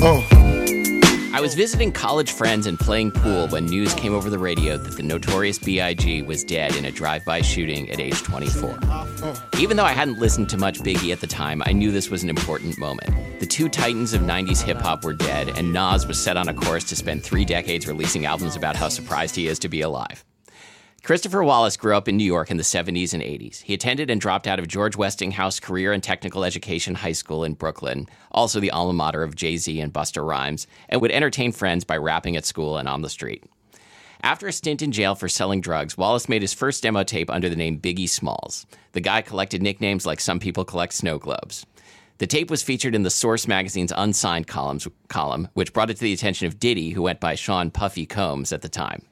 Oh. I was visiting college friends and playing pool when news came over the radio that the notorious B.I.G. was dead in a drive by shooting at age 24. Even though I hadn't listened to much Biggie at the time, I knew this was an important moment. The two titans of 90s hip hop were dead, and Nas was set on a course to spend three decades releasing albums about how surprised he is to be alive. Christopher Wallace grew up in New York in the 70s and 80s. He attended and dropped out of George Westinghouse Career and Technical Education High School in Brooklyn, also the alma mater of Jay Z and Busta Rhymes, and would entertain friends by rapping at school and on the street. After a stint in jail for selling drugs, Wallace made his first demo tape under the name Biggie Smalls. The guy collected nicknames like some people collect snow globes. The tape was featured in the Source magazine's unsigned columns, column, which brought it to the attention of Diddy, who went by Sean Puffy Combs at the time.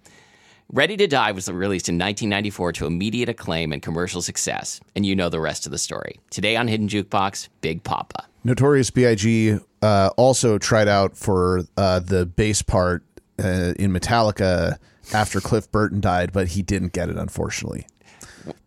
Ready to Die was released in 1994 to immediate acclaim and commercial success, and you know the rest of the story. Today on Hidden Jukebox, Big Poppa. Notorious B.I.G. Uh, also tried out for uh, the bass part uh, in Metallica after Cliff Burton died, but he didn't get it, unfortunately.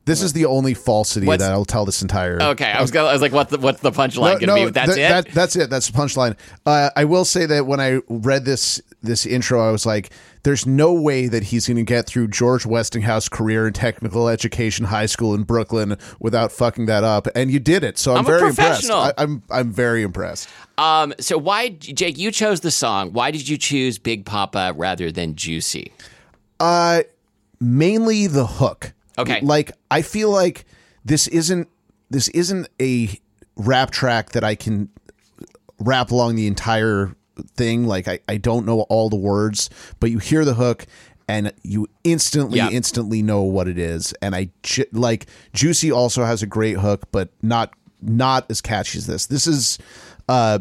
This is the only falsity What's- that I'll tell this entire. Okay, I was gonna, I was like, what the, what's the punchline No, gonna be? That's that- it. that- that's it. That's the punchline. Uh, I will say that when I read this this intro, I was like, "There's no way that he's going to get through George Westinghouse career and technical education high school in Brooklyn without fucking that up." And you did it, so I'm, I'm a very impressed. professional. I, I'm I'm very impressed. um, so why, Jake? You chose the song. Why did you choose Big Poppa rather than Juicy? Uh, mainly the hook. Okay. Like I feel like this isn't this isn't a rap track that I can rap along the entire thing. Like I, I don't know all the words, but you hear the hook and you instantly Yeah. instantly know what it is. And I ju- like Juicy also has a great hook, but not not as catchy as this. This is uh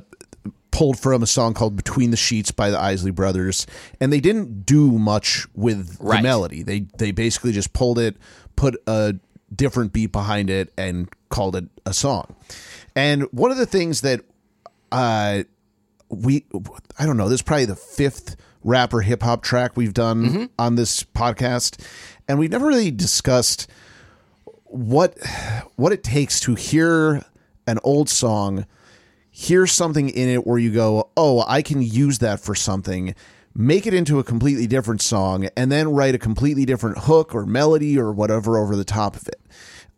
pulled from a song called Between the Sheets by the Isley Brothers, and they didn't do much with the melody. They they basically just pulled it, put a different beat behind it, and called it a song. And one of the things that uh we I don't know, this is probably the fifth rapper hip hop track we've done on this podcast, and we've never really discussed what what it takes to hear an old song hear something in it where you go, oh, I can use that for something, make it into a completely different song, and then write a completely different hook or melody or whatever over the top of it.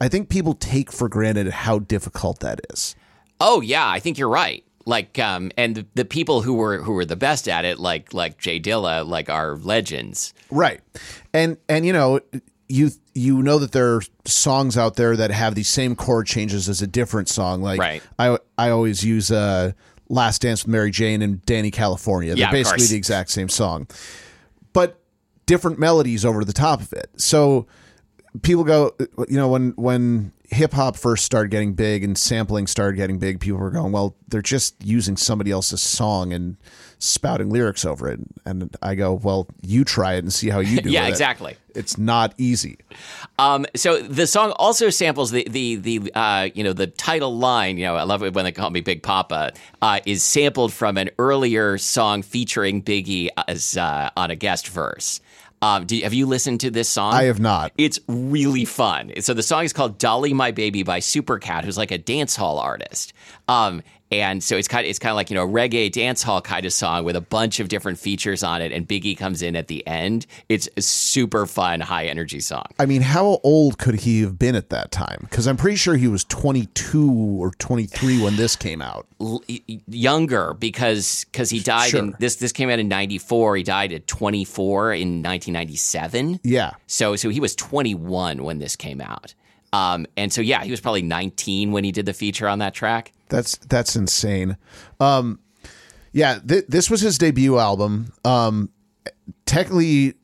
I think people take for granted how difficult that is. Oh yeah, I think you're right. Like, um, and the, the people who were who were the best at it, like like J Dilla, like are legends. Right. And and you know, you you know that there are songs out there that have the same chord changes as a different song. Like Right. I I always use uh Last Dance with Mary Jane and Dani California. They're Yeah, basically the exact same song. But different melodies over the top of it. So people go you know when when hip hop first started getting big and sampling started getting big people were going well they're just using somebody else's song and spouting lyrics over it and i go well you try it and see how you do Yeah, it. exactly. it's not easy Um, so the song also samples the the the uh, you know the title line. You know, I love it when they call me Big Poppa. Uh, is sampled from an earlier song featuring Biggie as uh, on a guest verse. Um, do you, have you listened to this song? i have not It's really fun. So the song is called "Dolly My Baby" by Supercat, who's like a dance hall artist. Um, and so it's kind of it's kind of like you know a reggae dance hall kind of song with a bunch of different features on it, and Biggie comes in at the end. It's a super fun, high energy song. i mean how old could he have been at that time? Because i'm pretty sure he was 22 or 23 when this came out. L- younger because because he died in this this came out in 94 he died at 24 in 1997 yeah. So so he was 21 when this came out. Um and so yeah he was probably 19 when he did the feature on that track That's that's insane. Um, yeah, th- this was his debut album. Um, technically,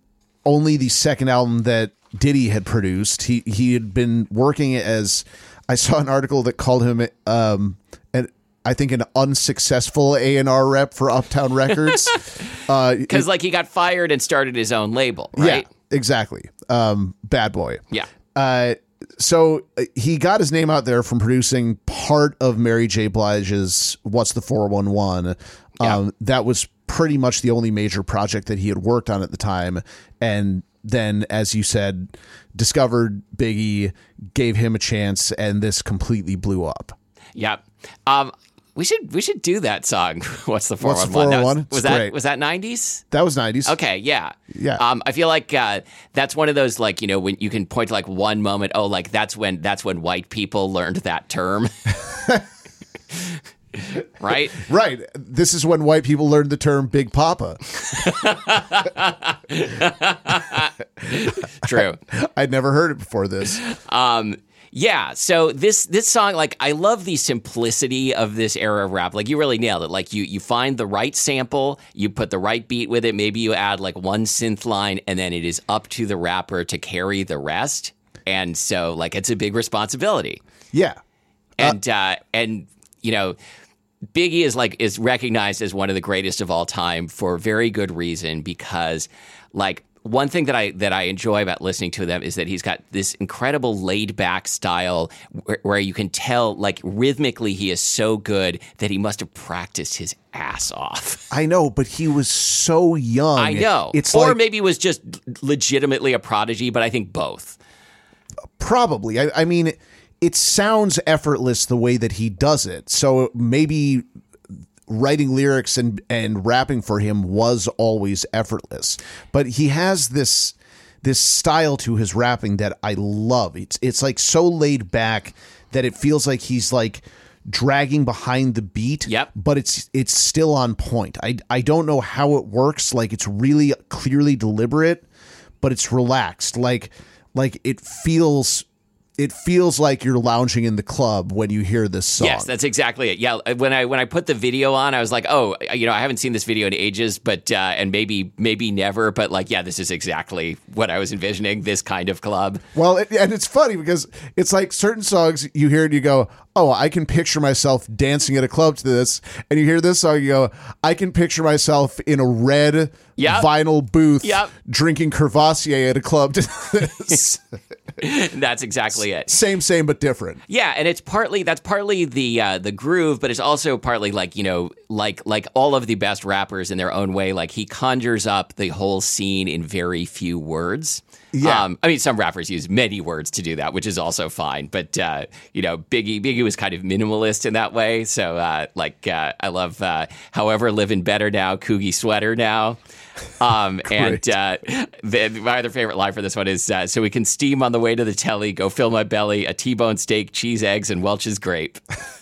only the second album that Diddy had produced. He he had been working as I saw an article that called him um, an I think an unsuccessful A and R rep for Uptown Records. uh, because like he got fired and started his own label right yeah, exactly. Um, Bad Boy. yeah Uh, so uh, he got his name out there from producing part of Mary J. Blige's "What's the 411." Um, That was pretty much the only major project that he had worked on at the time, and then, as you said, discovered Biggie, gave him a chance, and this completely blew up. Yeah. Um, We should we should do that song. What's the four one one? 411? Was, that great. was that nineties? That was 90s. Okay, yeah, Yeah. Um, I feel like uh, that's one of those like you know when you can point to like one moment. Oh, like that's when that's when white people learned that term, right? Right. This is when white people learned the term Big Poppa. True. I'd never heard it before this. Um, yeah. So this this song, like, I love the simplicity of this era of rap. Like, you really nailed it. Like, you you find the right sample, you put the right beat with it. Maybe you add like one synth line, and then it is up to the rapper to carry the rest. And so, like, it's a big responsibility. Yeah. And uh, and you know, Biggie is like is recognized as one of the greatest of all time for very good reason because like one thing that I that I enjoy about listening to them is that he's got this incredible laid back style where, where you can tell like rhythmically he is so good that he must have practiced his ass off. I know, but he was so young. I know. It's or like maybe was just legitimately a prodigy, but I think both. probably. I, I mean, it sounds effortless the way that he does it. So maybe writing lyrics and and rapping for him was always effortless. But he has this this style to his rapping that I love. It's it's like so laid back that it feels like he's like dragging behind the beat. Yep. But it's it's still on point. I I don't know how it works. Like it's really clearly deliberate, but it's relaxed. Like like it feels it feels like you're lounging in the club when you hear this song. Yes, that's exactly it. Yeah, when I when I put the video on, I was like, oh, you know, I haven't seen this video in ages, but uh, and maybe maybe never, but like, yeah, this is exactly what I was envisioning. This kind of club. Well, it, and it's funny because it's like certain songs you hear and you go, "Oh, I can picture myself dancing at a club to this," and you hear this song, you go, "I can picture myself in a red Yep. vinyl booth Yep. drinking Courvoisier at a club to this." That's exactly it. same, same, but different. Yeah, and it's partly that's partly the uh, the groove, but it's also partly like you know, like like all of the best rappers in their own way. Like he conjures up the whole scene in very few words. Yeah. Um, I mean, some rappers use many words to do that, which is also fine. But uh, you know, Biggie Biggie was kind of minimalist in that way. So uh, like, uh, I love uh, "However Living Better Now," "Coogi Sweater Now." Um, and uh, the, my other favorite line for this one is uh, so we can steam on the way to the telly, go fill my belly, a T-bone steak, cheese, eggs, and Welch's grape.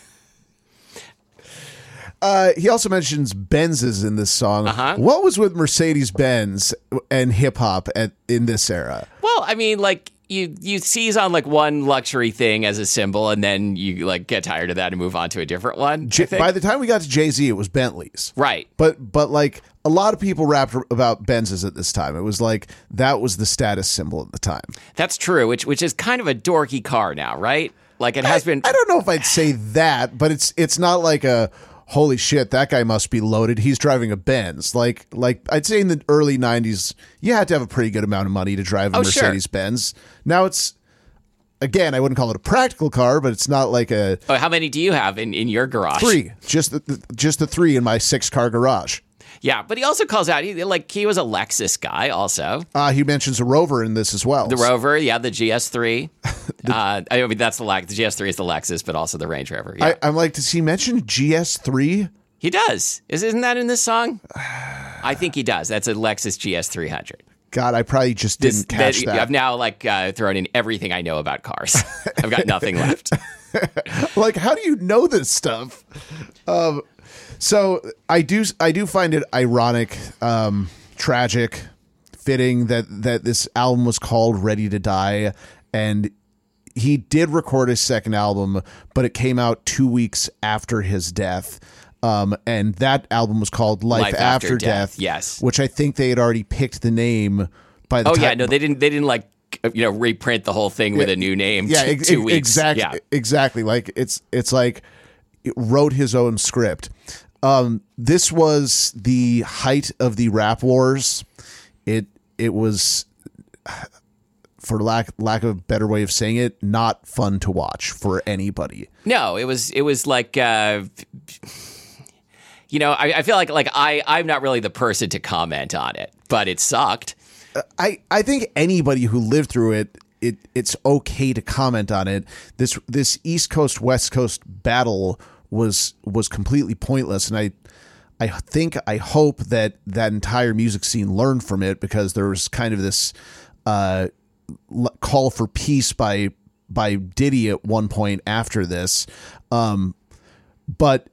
Uh, he also mentions Benzes in this song. Uh-huh. What was with Mercedes Benz and hip hop at in this era? Well, I mean, like you you seize on like one luxury thing as a symbol, and then you like get tired of that and move on to a different one. I J- by the time we got to Jay Z, it was Bentleys. right. But but like a lot of people rapped about Benzes at this time. It was like that was the status symbol at the time. That's true, which which is kind of a dorky car now, right? Like it has been. I don't know if I'd say that, but it's it's not like a holy shit that guy must be loaded. He's driving a Benz. Like like I'd say in the early '90s, you had to have a pretty good amount of money to drive a Oh, sure. Mercedes Benz. Now it's again, I wouldn't call it a practical car, but it's not like a Oh, how many do you have in, in your garage? three. Just the, the just the three in my six car garage. Yeah, but he also calls out he like he was a Lexus guy also. Uh, he mentions a Rover in this as well. The Rover, yeah, the GS3. uh, I mean, that's the Lex. The GS3 is the Lexus, but also the Range Rover. Yeah, I, I'm like, does he mention GS3? he does. Is, isn't that in this song? I think he does. That's a Lexus GS300. God, I probably just didn't catch that. I've now like uh, thrown in everything I know about cars. I've got nothing left. like how do you know this stuff um so i do i do find it ironic um tragic fitting that that this album was called ready to die and he did record his second album but it came out two weeks after his death um and that album was called life, Life after, After death, Death, yes. which i think they had already picked the name by the Oh time yeah, no, they didn't. They didn't like you know reprint the whole thing with a new name. yeah, two, ex- two weeks. exactly, Yeah. exactly. Like it's it's like it wrote his own script. Um, this was the height of the rap wars. It it was, for lack lack of a better way of saying it, not fun to watch for anybody. No, it was it was like uh, you know, I, I feel like like I I'm not really the person to comment on it, but it sucked. I, I think anybody who lived through it, it it's okay to comment on it. This this East Coast West Coast battle was was completely pointless, and I I think I hope that that entire music scene learned from it because there was kind of this uh, call for peace by by Diddy at one point after this, um, but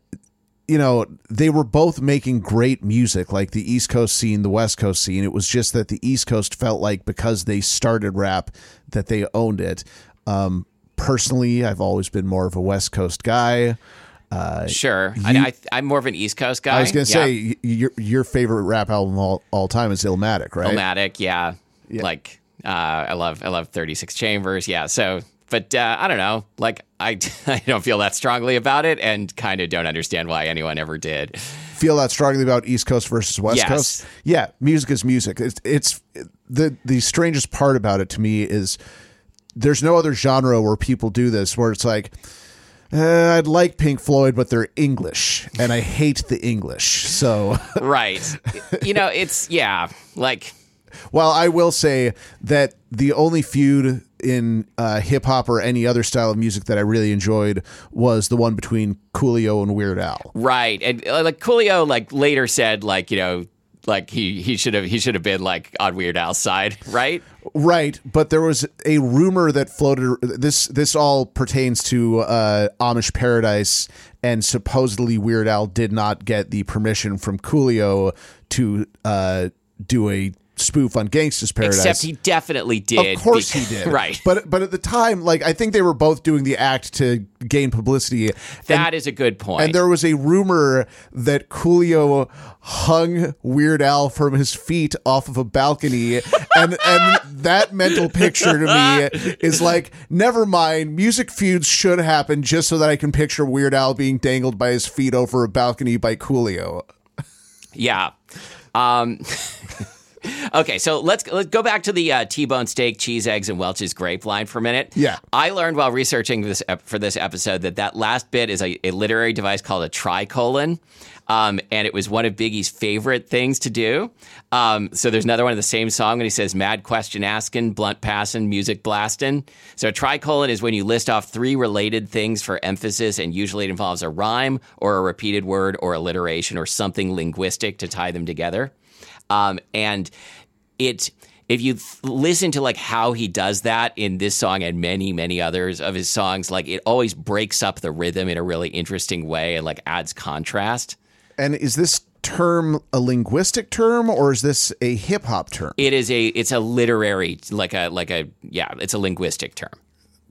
you know they were both making great music like the east coast scene the west coast scene. It was just that the east coast felt like because they started rap that they owned it. Um, personally i've always been more of a west coast guy sure. I, I, I'm more of an East Coast guy. i was gonna Yeah. say your your favorite rap album all, all time is illmatic right Illmatic, yeah. Like uh, I love I love 36 Chambers, yeah. So, but uh, I don't know. Like I I don't feel that strongly about it, and kind of don't understand why anyone ever did. feel that strongly about East Coast versus West Yes. Coast. Yeah, music is music. It's, it's the the strangest part about it to me is there's no other genre where people do this where it's like uh, I'd like Pink Floyd, but they're English, and I hate the English. So, Right. you know, it's yeah. Like Well, I will say that the only feud in uh, hip hop or any other style of music that I really enjoyed was the one between Coolio and Weird Al. right, and uh, like Coolio like later said like you know like he he should have he should have been like on Weird Al's side, right? Right, but there was a rumor that floated. This this all pertains to uh, Amish Paradise, and supposedly Weird Al did not get the permission from Coolio to uh, do a spoof on Gangsta's Paradise. Except he definitely did. Of course be- he did. right. But but at the time, like I think they were both doing the act to gain publicity. That is a good point. And there was a rumor that Coolio hung Weird Al from his feet off of a balcony, and and that mental picture to me is like, never mind. Music feuds should happen just so that I can picture Weird Al being dangled by his feet over a balcony by Coolio. Yeah. Um, okay, so let's let's go back to the uh, T-bone steak, cheese, eggs, and Welch's grape line for a minute. Yeah. I learned while researching this ep- for this episode that that last bit is a, a literary device called a tricolon. Um, and it was one of Biggie's favorite things to do. Um, so there's another one of the same song and he says "mad question asking, blunt passing, music blasting." So a tricolon is when you list off three related things for emphasis, and usually it involves a rhyme or a repeated word or alliteration or something linguistic to tie them together. Um, and it if you th- listen to like how he does that in this song and many many others of his songs like it always breaks up the rhythm in a really interesting way and like adds contrast And is this term a linguistic term or is this a hip hop term? it is a it's a literary like a like a yeah it's a linguistic term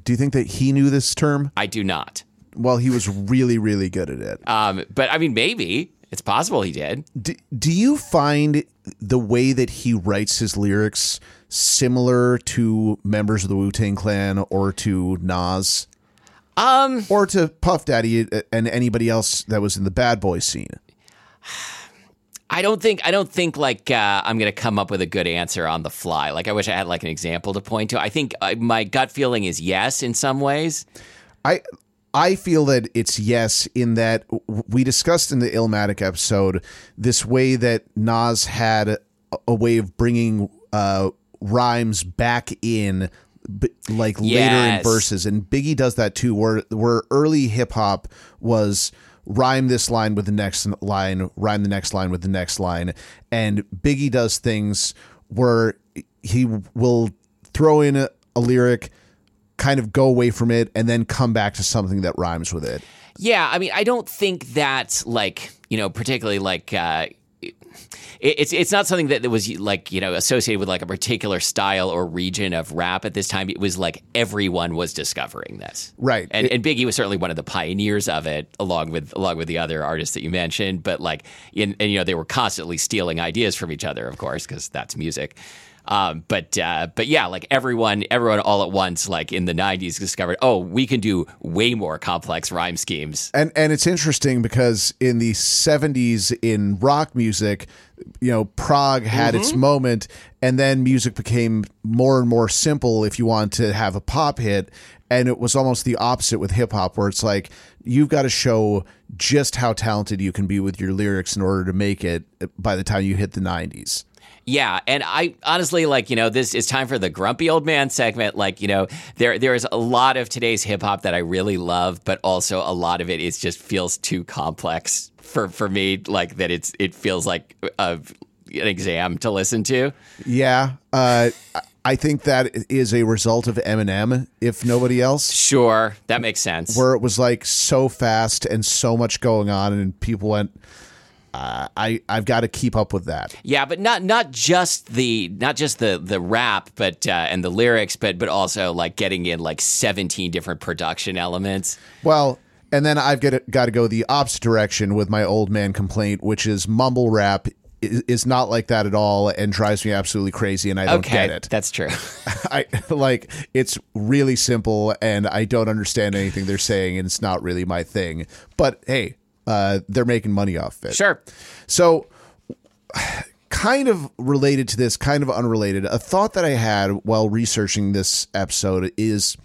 Do you think that he knew this term? i do not Well, he was really, really good at it. um but i mean maybe it's possible he did Do, do you find the way that he writes his lyrics similar to members of the Wu Tang Clan or to Nas? Um, or to Puff Daddy and anybody else that was in the Bad Boy scene. I don't think I don't think like uh, I'm gonna come up with a good answer on the fly. Like I wish I had like an example to point to. I think uh, my gut feeling is yes in some ways. I I feel that it's yes in that we discussed in the Illmatic episode this way that Nas had a, way of bringing uh, rhymes back in b- like later in verses. And Biggie does that too where where early hip hop was rhyme this line with the next line rhyme the next line with the next line. And Biggie does things where he will throw in a, a lyric kind of go away from it and then come back to something that rhymes with it. Yeah, I mean, I don't think that like you know, particularly like uh, it, it's it's not something that was like you know associated with like a particular style or region of rap at this time. It was like everyone was discovering this, Right. And, It- and Biggie was certainly one of the pioneers of it, along with along with the other artists that you mentioned. But like, in, and you know, they were constantly stealing ideas from each other, of course, because that's music. Um, but uh, but yeah, like everyone, everyone all at once, like in the '90s, discovered, oh, we can do way more complex rhyme schemes. And and it's interesting because in the 70s in rock music, you know, prog had its moment and then music became more and more simple if you want to have a pop hit and it was almost the opposite with hip hop where it's like you've got to show just how talented you can be with your lyrics in order to make it by the time you hit the 90s. Yeah, and I honestly like you know this is time for the grumpy old man segment. Like you know there there is a lot of today's hip hop that I really love, but also a lot of it is just feels too complex for for me. Like that it's it feels like a, an exam to listen to. Yeah, uh, I think that is a result of Eminem, if nobody else. Sure, that makes sense. Where it was like so fast and so much going on, and people went I I've got to keep up with that. Yeah, but not not just the not just the the rap, but uh, and the lyrics, but but also like getting in like seventeen different production elements. Well, and then I've got to, got to go the opposite direction with my old man complaint, which is mumble rap is not like that at all and drives me absolutely crazy and I don't okay, get it. That's true. I like it's really simple and I don't understand anything they're saying and it's not really my thing. But hey, uh, they're making money off it. Sure. So, kind of related to this, kind of unrelated, a thought that I had while researching this episode is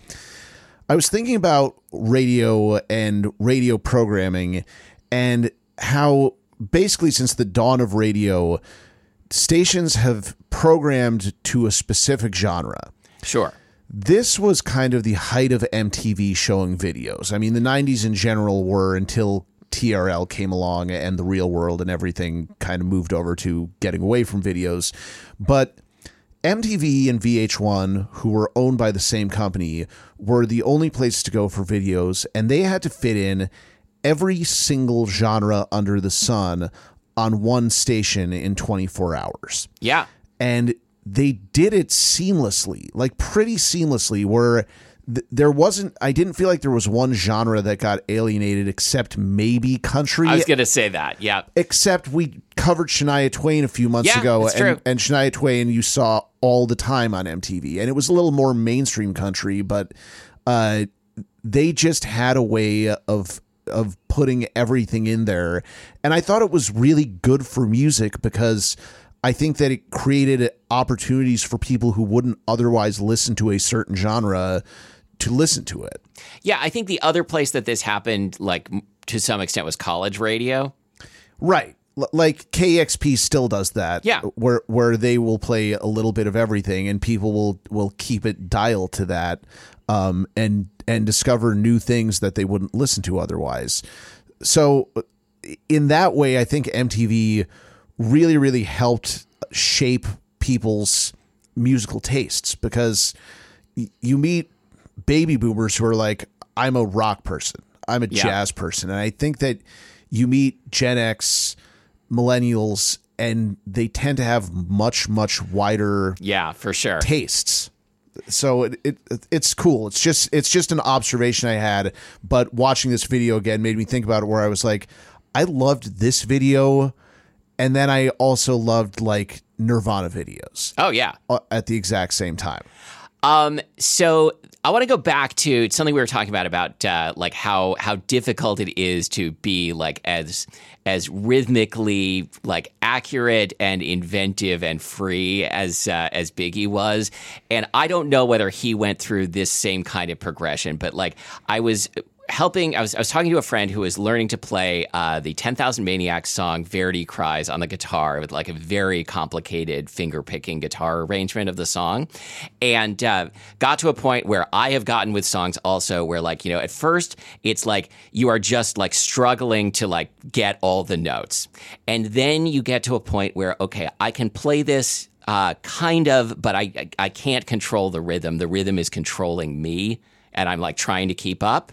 I was thinking about radio and radio programming and how basically since the dawn of radio, stations have programmed to a specific genre. Sure this was kind of the height of MTV showing videos. I mean, the 90s in general were until TRL came along and the real world and everything kind of moved over to getting away from videos. But MTV and VH1, who were owned by the same company, were the only places to go for videos, and they had to fit in every single genre under the sun on one station in 24 hours. Yeah. And they did it seamlessly, like pretty seamlessly, where there wasn't I didn't feel like there was one genre that got alienated except maybe country. I was going to say that. Yeah. Except we covered Shania Twain a few months yeah, ago and, true. and Shania Twain you saw all the time on MTV and it was a little more mainstream country but uh, they just had a way of of putting everything in there and I thought it was really good for music because I think that it created opportunities for people who wouldn't otherwise listen to a certain genre to listen to it. Yeah, I think the other place that this happened, like to some extent, was college radio. Right. L- like KEXP still does that. Yeah. Where where they will play a little bit of everything and people will will keep it dialed to that um, and and discover new things that they wouldn't listen to otherwise. So in that way, I think MTV really, really helped shape people's musical tastes because you meet baby boomers who are like, I'm a rock person, I'm a yeah. jazz person. And I think that you meet Gen X, millennials, and they tend to have much, much wider yeah, for sure tastes. So it, it it's cool. It's just it's just an observation I had, but watching this video again made me think about it where I was like, I loved this video and then I also loved like Nirvana videos. Oh yeah, uh, at the exact same time. Um, so I want to go back to something we were talking about about uh, like how how difficult it is to be like as as rhythmically like accurate and inventive and free as uh, as Biggie was. And I don't know whether he went through this same kind of progression, but like I was helping. I was, I was talking to a friend who was learning to play uh, the 10,000 Maniacs song Verdi Cries on the guitar with like a very complicated finger picking guitar arrangement of the song. And uh, got to a point where I have gotten with songs also where, like, you know, at first it's like you are just like struggling to like get all the notes. And then you get to a point where, okay, I can play this uh, kind of, but I I can't control the rhythm. The rhythm is controlling me, and I'm like trying to keep up.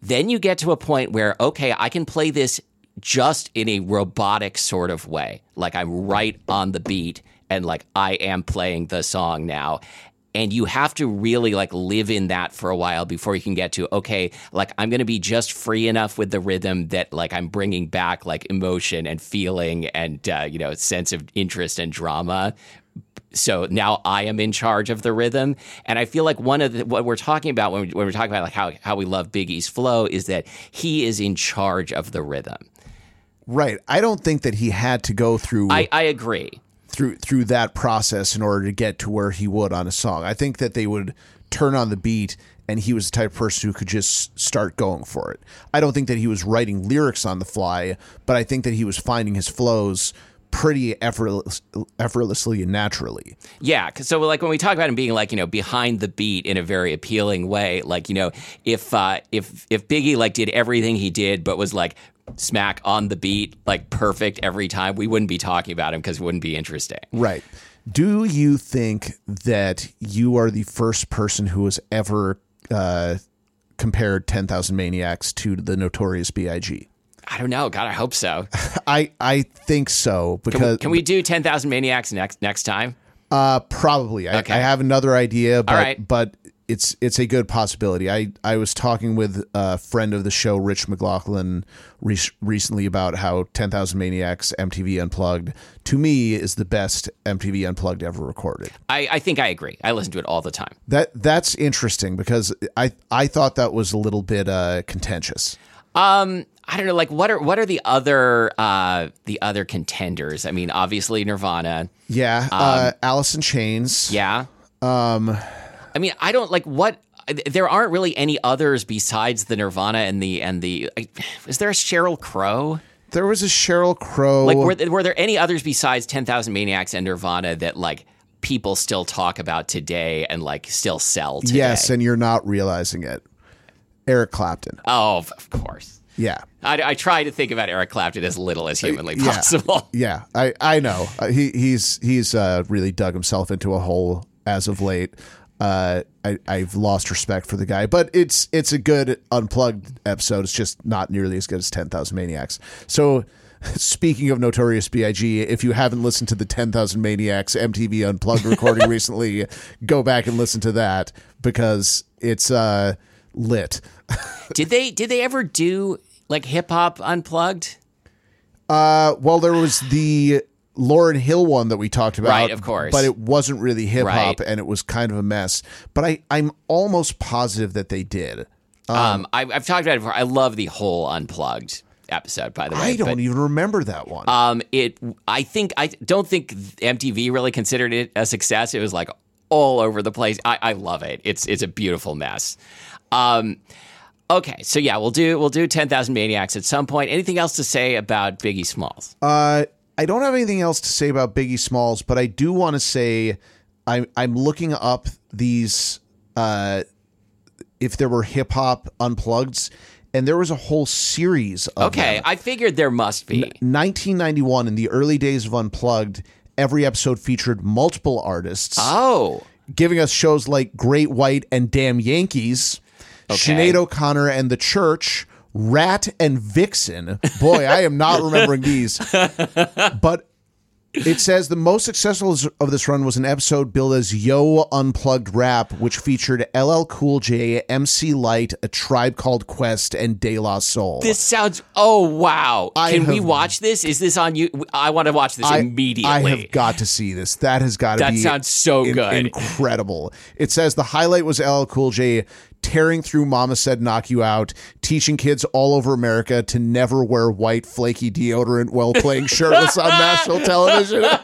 Then you get to a point where, okay, I can play this just in a robotic sort of way. Like I'm right on the beat and like I am playing the song now. And you have to really like live in that for a while before you can get to, okay, like I'm going to be just free enough with the rhythm that like I'm bringing back like emotion and feeling and, uh, you know, sense of interest and drama so now I am in charge of the rhythm. And I feel like one of the, what we're talking about when, we, when we're talking about like how, how we love Biggie's flow is that he is in charge of the rhythm. Right. I don't think that he had to go through. I, I agree. Through through that process in order to get to where he would on a song. I think that they would turn on the beat and he was the type of person who could just start going for it. I don't think that he was writing lyrics on the fly, but I think that he was finding his flows pretty effortless, effortlessly and naturally. Yeah. so like when we talk about him being like you know behind the beat in a very appealing way, like you know if uh, if if Biggie like did everything he did but was like smack on the beat like perfect every time, we wouldn't be talking about him because it wouldn't be interesting. Right. Do you think that you are the first person who has ever uh, compared 10,000 Maniacs to the Notorious B.I.G.? I don't know. God, I hope so. I I think so Can because we, can we do ten thousand maniacs next next time? uh probably I, Okay. I have another idea but right. but it's it's a good possibility. I I was talking with a friend of the show Rich McLaughlin re- recently about how 10,000 Maniacs MTV Unplugged to me is the best MTV Unplugged ever recorded. I, I think I agree. I listen to it all the time. That that's interesting because I I thought that was a little bit uh, contentious. Um, I don't know. Like, what are what are the other uh the other contenders? I mean, obviously Nirvana. Yeah, uh, Alice in Chains. Yeah. Um, I mean, I don't like what. There aren't really any others besides the Nirvana and the and the. Is there a Sheryl Crow? There was a Sheryl Crow. Like, were, were there any others besides Ten Thousand Maniacs and Nirvana that like people still talk about today and like still sell today? yes, and you're not realizing it. Eric Clapton. Oh, of course. Yeah. I, I try to think about Eric Clapton as little as humanly Yeah. possible. Yeah, I I know. Uh, he he's he's uh, really dug himself into a hole as of late. Uh, I I've lost respect for the guy, but it's it's a good unplugged episode. It's just not nearly as good as Ten Thousand Maniacs. So. Speaking of Notorious B.I.G., if you haven't listened to the 10,000 Maniacs MTV Unplugged recording recently, go back and listen to that because it's uh, lit. Did they did they ever do like hip hop unplugged? Uh, well, there was the Lauryn Hill one that we talked about, Right, of course. but it wasn't really hip hop, Right. and it was kind of a mess. But I, I'm almost positive that they did. Um, I, I've talked about it before. I love the whole unplugged episode. By the way, I don't but, even remember that one. Um, it. I think I don't think MTV really considered it a success. It was like all over the place. I, I love it. It's it's a beautiful mess. Um, okay, so yeah, we'll do we'll do ten thousand maniacs at some point. Anything else to say about Biggie Smalls? Uh, I don't have anything else to say about Biggie Smalls, but I do want to say I'm I'm looking up these uh, if there were hip hop unplugged, and there was a whole series of Okay, them. I figured there must be. 1991 in the early days of Unplugged. Every episode featured multiple artists. Oh, giving us shows like Great White and Damn Yankees, Okay. Sinead O'Connor and The Church, Ratt and Vixen. Boy, I am not remembering these. But it says the most successful of this run was an episode billed as Yo Unplugged Rap, which featured LL Cool J, MC Lyte, A Tribe Called Quest, and De La Soul. this sounds. Oh wow! I Can we watch this? Is this on you? I want to watch this I- immediately. I have got to see this. That has got to That be sounds so in- good. incredible. It says the highlight was LL Cool J tearing through Mama Said Knock You Out, teaching kids all over America to never wear white flaky deodorant while playing shirtless on national television.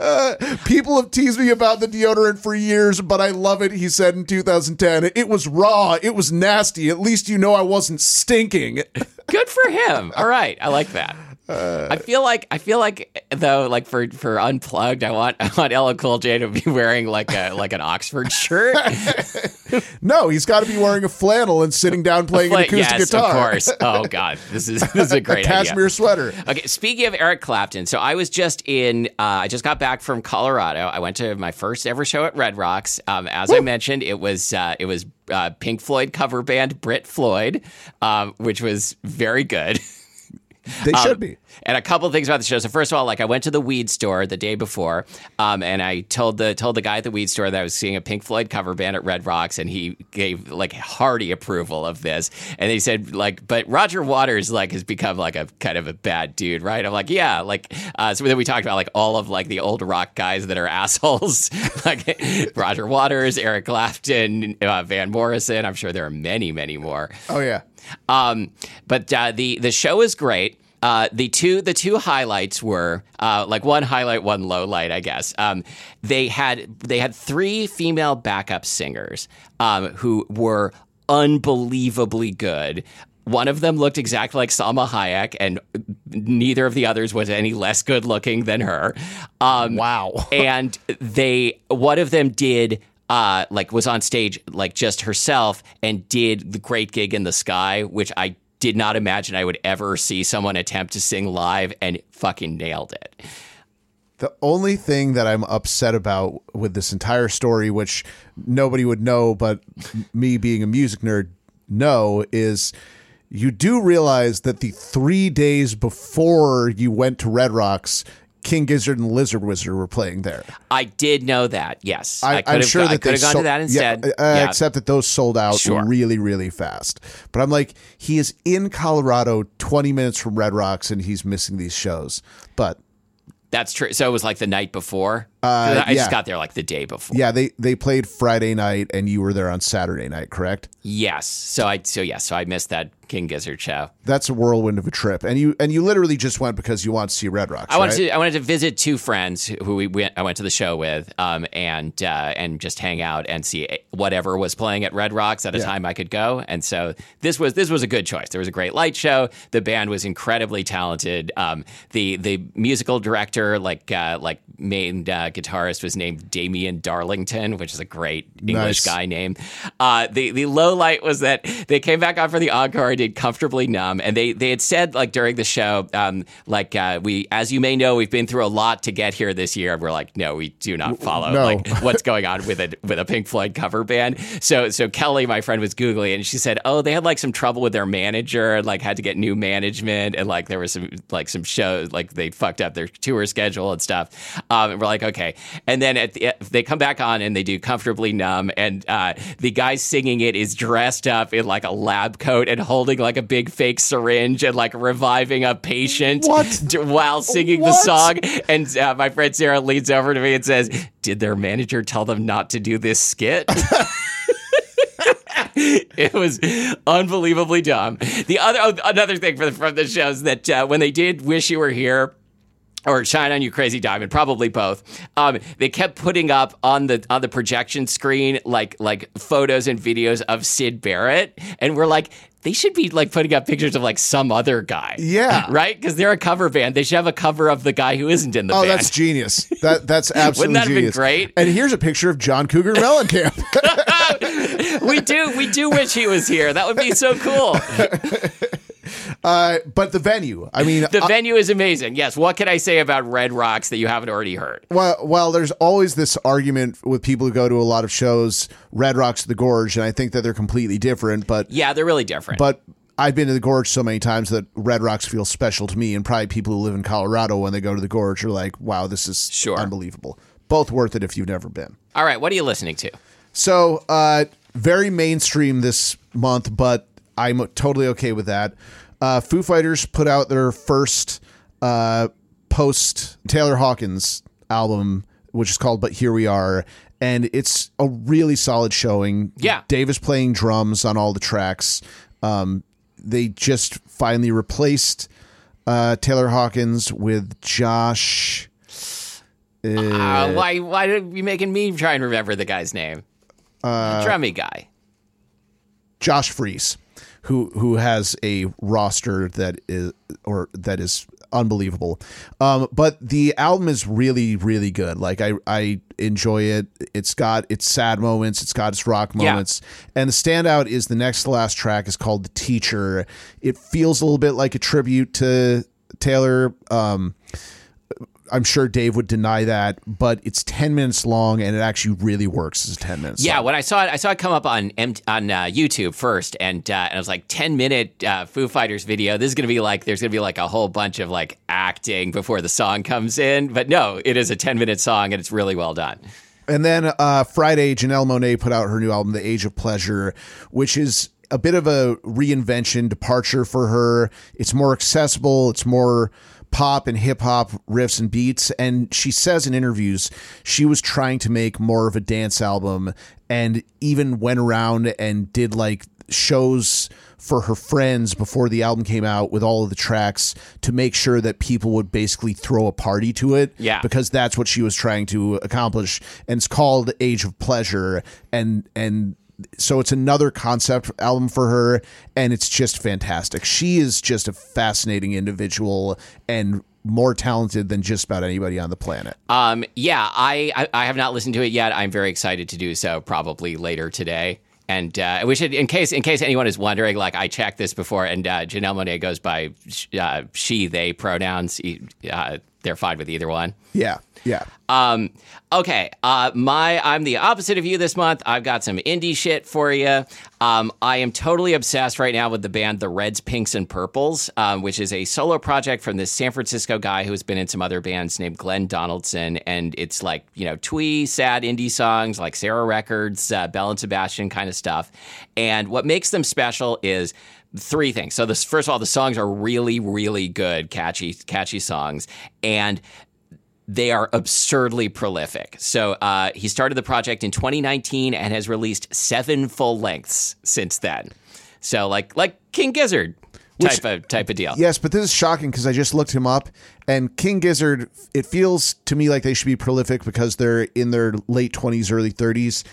Uh, people have teased me about the deodorant for years, but I love it, he said in 2010. It was raw, it was nasty. At least you know I wasn't stinking. Good for him. All right, I like that. I feel like I feel like though, like for for unplugged, I want I want LL Cool J to be wearing like a like an Oxford shirt. No, he's got to be wearing a flannel and sitting down playing an acoustic yes, guitar. of course. Oh God, this is this is a great a Cashmere idea. sweater. Okay, speaking of Eric Clapton, so I was just in. Uh, I just got back from Colorado. I went to my first ever show at Red Rocks. Um, as I mentioned, it was uh, it was uh, Pink Floyd cover band Brit Floyd, um, which was very good. They Um, should be. And a couple things about the show. So first of all, like I went to the weed store the day before, um, and I told the told the guy at the weed store that I was seeing a Pink Floyd cover band at Red Rocks, and he gave like hearty approval of this. And he said like, but Roger Waters like has become like a kind of a bad dude, right? I'm like, yeah, like uh, so then we talked about like all of like the old rock guys that are assholes, like Roger Waters, Eric Clapton, uh, Van Morrison. I'm sure there are many, many more. Oh yeah. Um, but uh, the the show is great. Uh, the two the two highlights were uh, like one highlight, one low light, I guess. Um, they had they had three female backup singers um, who were unbelievably good. One of them looked exactly like Salma Hayek, and neither of the others was any less good looking than her. Um, Wow. and they, one of them did. Uh, like was on stage like just herself and did the great gig in the sky, which I did not imagine I would ever see someone attempt to sing live and fucking nailed it. The only thing that I'm upset about with this entire story, which nobody would know, but me being a music nerd know, is you do realize that the three days before you went to Red Rocks, King Gizzard and Lizard Wizard were playing there. I did know that. Yes, I, could am sure go- that I could have gone sold- to that instead. Yeah, uh, Yeah. Except that those sold out Sure. really, really fast. But I'm like, he is in Colorado, 20 minutes from Red Rocks, and he's missing these shows. But That's true. So it was like the night before. I yeah. just got there like the day before. yeah, they they played Friday night, and you were there on Saturday night, correct? Yes. So I so yes. So I missed that King Gizzard show. That's a whirlwind of a trip, and you and you literally just went because you want to see Red Rocks. I wanted right? to I wanted to visit two friends who we went I went to the show with, um, and uh, and just hang out and see whatever was playing at Red Rocks at a Yeah. time I could go. And so this was this was a good choice. There was a great light show. The band was incredibly talented. Um, the the musical director, like uh, like main uh, guitarist, was named Damian Darlington, which is a great English Nice. guy name. Uh, the the low light was that they came back on for the encore and did comfortably numb, and they they had said like during the show, um, like uh, we as you may know, we've been through a lot to get here this year. And we're like, no, we do not follow no. like what's going on with a with a Pink Floyd cover band. So so Kelly, my friend, was googling and she said, oh, they had like some trouble with their manager, and like had to get new management, and like there was some like some shows like they fucked up their tour schedule and stuff. Um, and we're like, okay, and then at the, they come back on and they do comfortably numb, and uh, the guy singing it is dressed up in like a lab coat and holding like a big fake syringe and like reviving a patient What? d- while singing the song. And uh, my friend Sarah leans over to me and says, "Did their manager tell them not to do this skit?" it was unbelievably dumb. The other oh, another thing for the, from the show is that uh, when they did "Wish You Were Here." Or shine on you, crazy diamond. Probably both. Um, they kept putting up on the on the projection screen like like photos and videos of Syd Barrett, and we're like, they should be like putting up pictures of like some other guy. Yeah. right. Because they're a cover band. They should have a cover of the guy who isn't in the Oh, band. that's genius. That that's absolutely that have been genius. great? And here's a picture of John Cougar Mellencamp. we do we do wish he was here. That would be so cool. uh, but the venue, I mean, The venue is amazing. Yes. What can I say about Red Rocks that you haven't already heard? Well, well, there's always this argument with people who go to a lot of shows, Red Rocks, the Gorge, and I think that they're completely different. But Yeah, they're really different. but I've been to the Gorge so many times that Red Rocks feels special to me, and probably people who live in Colorado when they go to the Gorge are like, "Wow, this is Sure. unbelievable." Both worth it if you've never been. All right, what are you listening to? So, uh, very mainstream this month, but I'm totally okay with that. Uh, Foo Fighters put out their first uh, post Taylor Hawkins album, which is called But Here We Are. And it's a really solid showing. Yeah. Dave is playing drums on all the tracks. Um, they just finally replaced uh, Taylor Hawkins with Josh. Uh, why why are you making me try and remember the guy's name? Uh, Drummy guy. Josh Freese, who who has a roster that is or that is unbelievable. Um, but the album is really really good. Like I I enjoy it. It's got its sad moments. It's got its rock Yeah. moments. And the standout is the next to last track is called "The Teacher." It feels a little bit like a tribute to Taylor. Um, I'm sure Dave would deny that, but it's 10 minutes long and it actually really works as a 10 minutes. Yeah, song. when I saw it, I saw it come up on on uh, YouTube first, and uh, and I was like, ten minute uh, Foo Fighters video. This is gonna be like, there's gonna be like a whole bunch of like acting before the song comes in, but no, it is a ten minute song, and it's really well done. And then uh, Friday, Janelle Monáe put out her new album, The Age of Pleasure, which is a bit of a reinvention, departure for her. It's more accessible. It's more pop and hip hop riffs and beats. And she says in interviews she was trying to make more of a dance album and even went around and did like shows for her friends before the album came out with all of the tracks to make sure that people would basically throw a party to it. Yeah. Because that's what she was trying to accomplish. And it's called Age of Pleasure. And, and, so it's another concept album for her and it's just fantastic she is just a fascinating individual and more talented than just about anybody on the planet Um, yeah, I, I I have not listened to it yet. I'm very excited to do so. Probably later today. And uh, we should, in case in case anyone is wondering, like I checked this before, and uh, Janelle Monáe goes by sh- uh, she they pronouns. Uh, they're fine with either one. yeah yeah Um, okay, uh, my I'm the opposite of you this month. I've got some indie shit for you. Um, I am totally obsessed right now with the band The Reds, Pinks, and Purples, um, which is a solo project from this San Francisco guy who's been in some other bands named Glenn Donaldson, and it's like you know twee, sad indie songs like Sarah Records, uh, Belle and Sebastian kind of stuff. And what makes them special is three things. So this first of all, the songs are really, really good, catchy, catchy songs, and they are absurdly prolific. So uh, he started the project in 2019 and has released seven full lengths since then. So like like King Gizzard type of type of deal. yes but this is shocking because i just looked him up and king gizzard it feels to me like they should be prolific because they're in their late 20s early 30s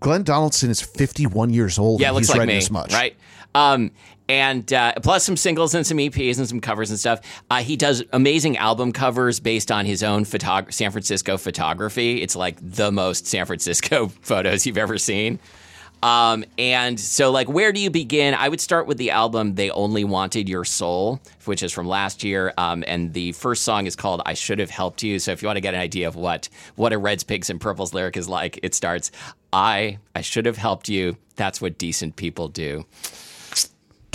glenn donaldson is 51 years old Yeah, and looks he's like me, this much right? Um, and uh, plus some singles and some EPs and some covers and stuff. Uh, he does amazing album covers based on his own photog- San Francisco photography. It's like the most San Francisco photos you've ever seen. Um, and so, like, where do you begin? I would start with the album "They Only Wanted Your Soul," which is from last year. Um, and the first song is called "I Should Have Helped You." So, if you want to get an idea of what what a Reds, Pinks, and Purples lyric is like, it starts, "I I should have helped you. That's what decent people do."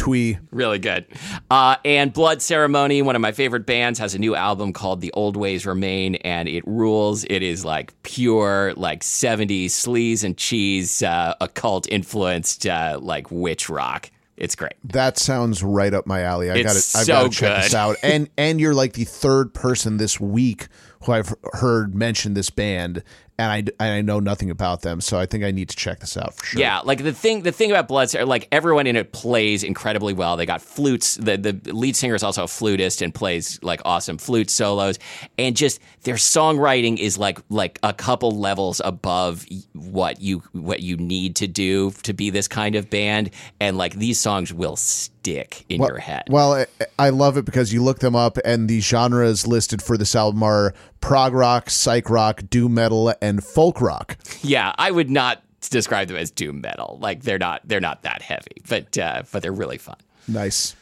Twee Really good. Uh, and Blood Ceremony, one of my favorite bands, has a new album called The Old Ways Remain, and it rules. It is like pure, like 70s sleaze and cheese, uh, occult influenced, uh, like witch rock. It's great. That sounds right up my alley. I got It's to I've so got to check good. this out. And and you're like the third person this week who I've heard mention this band, and I and I know nothing about them, so I think I need to check this out for sure. Yeah, like the thing the thing about Blood Cer- like everyone in it plays incredibly well. They got flutes. The the lead singer is also a flutist and plays like awesome flute solos. And just their songwriting is like like a couple levels above what you what you need to do to be this kind of band. And like these songs will stick in your head. Well, I, I love it because you look them up, and the genres listed for this album are prog rock, psych rock, doom metal, and folk rock. yeah, I would not describe them as doom metal. Like they're not they're not that heavy, but uh, but they're really fun. Nice.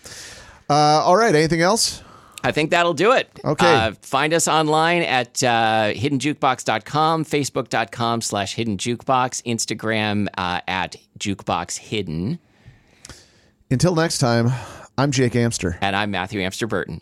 Uh, all right. Anything else? I think that'll do it. Okay. Uh, find us online at uh, hiddenjukebox.com, facebook.com slash hidden jukebox, Instagram uh, at jukebox hidden. Until next time, I'm Jake Amster. And I'm Matthew Amster Burton.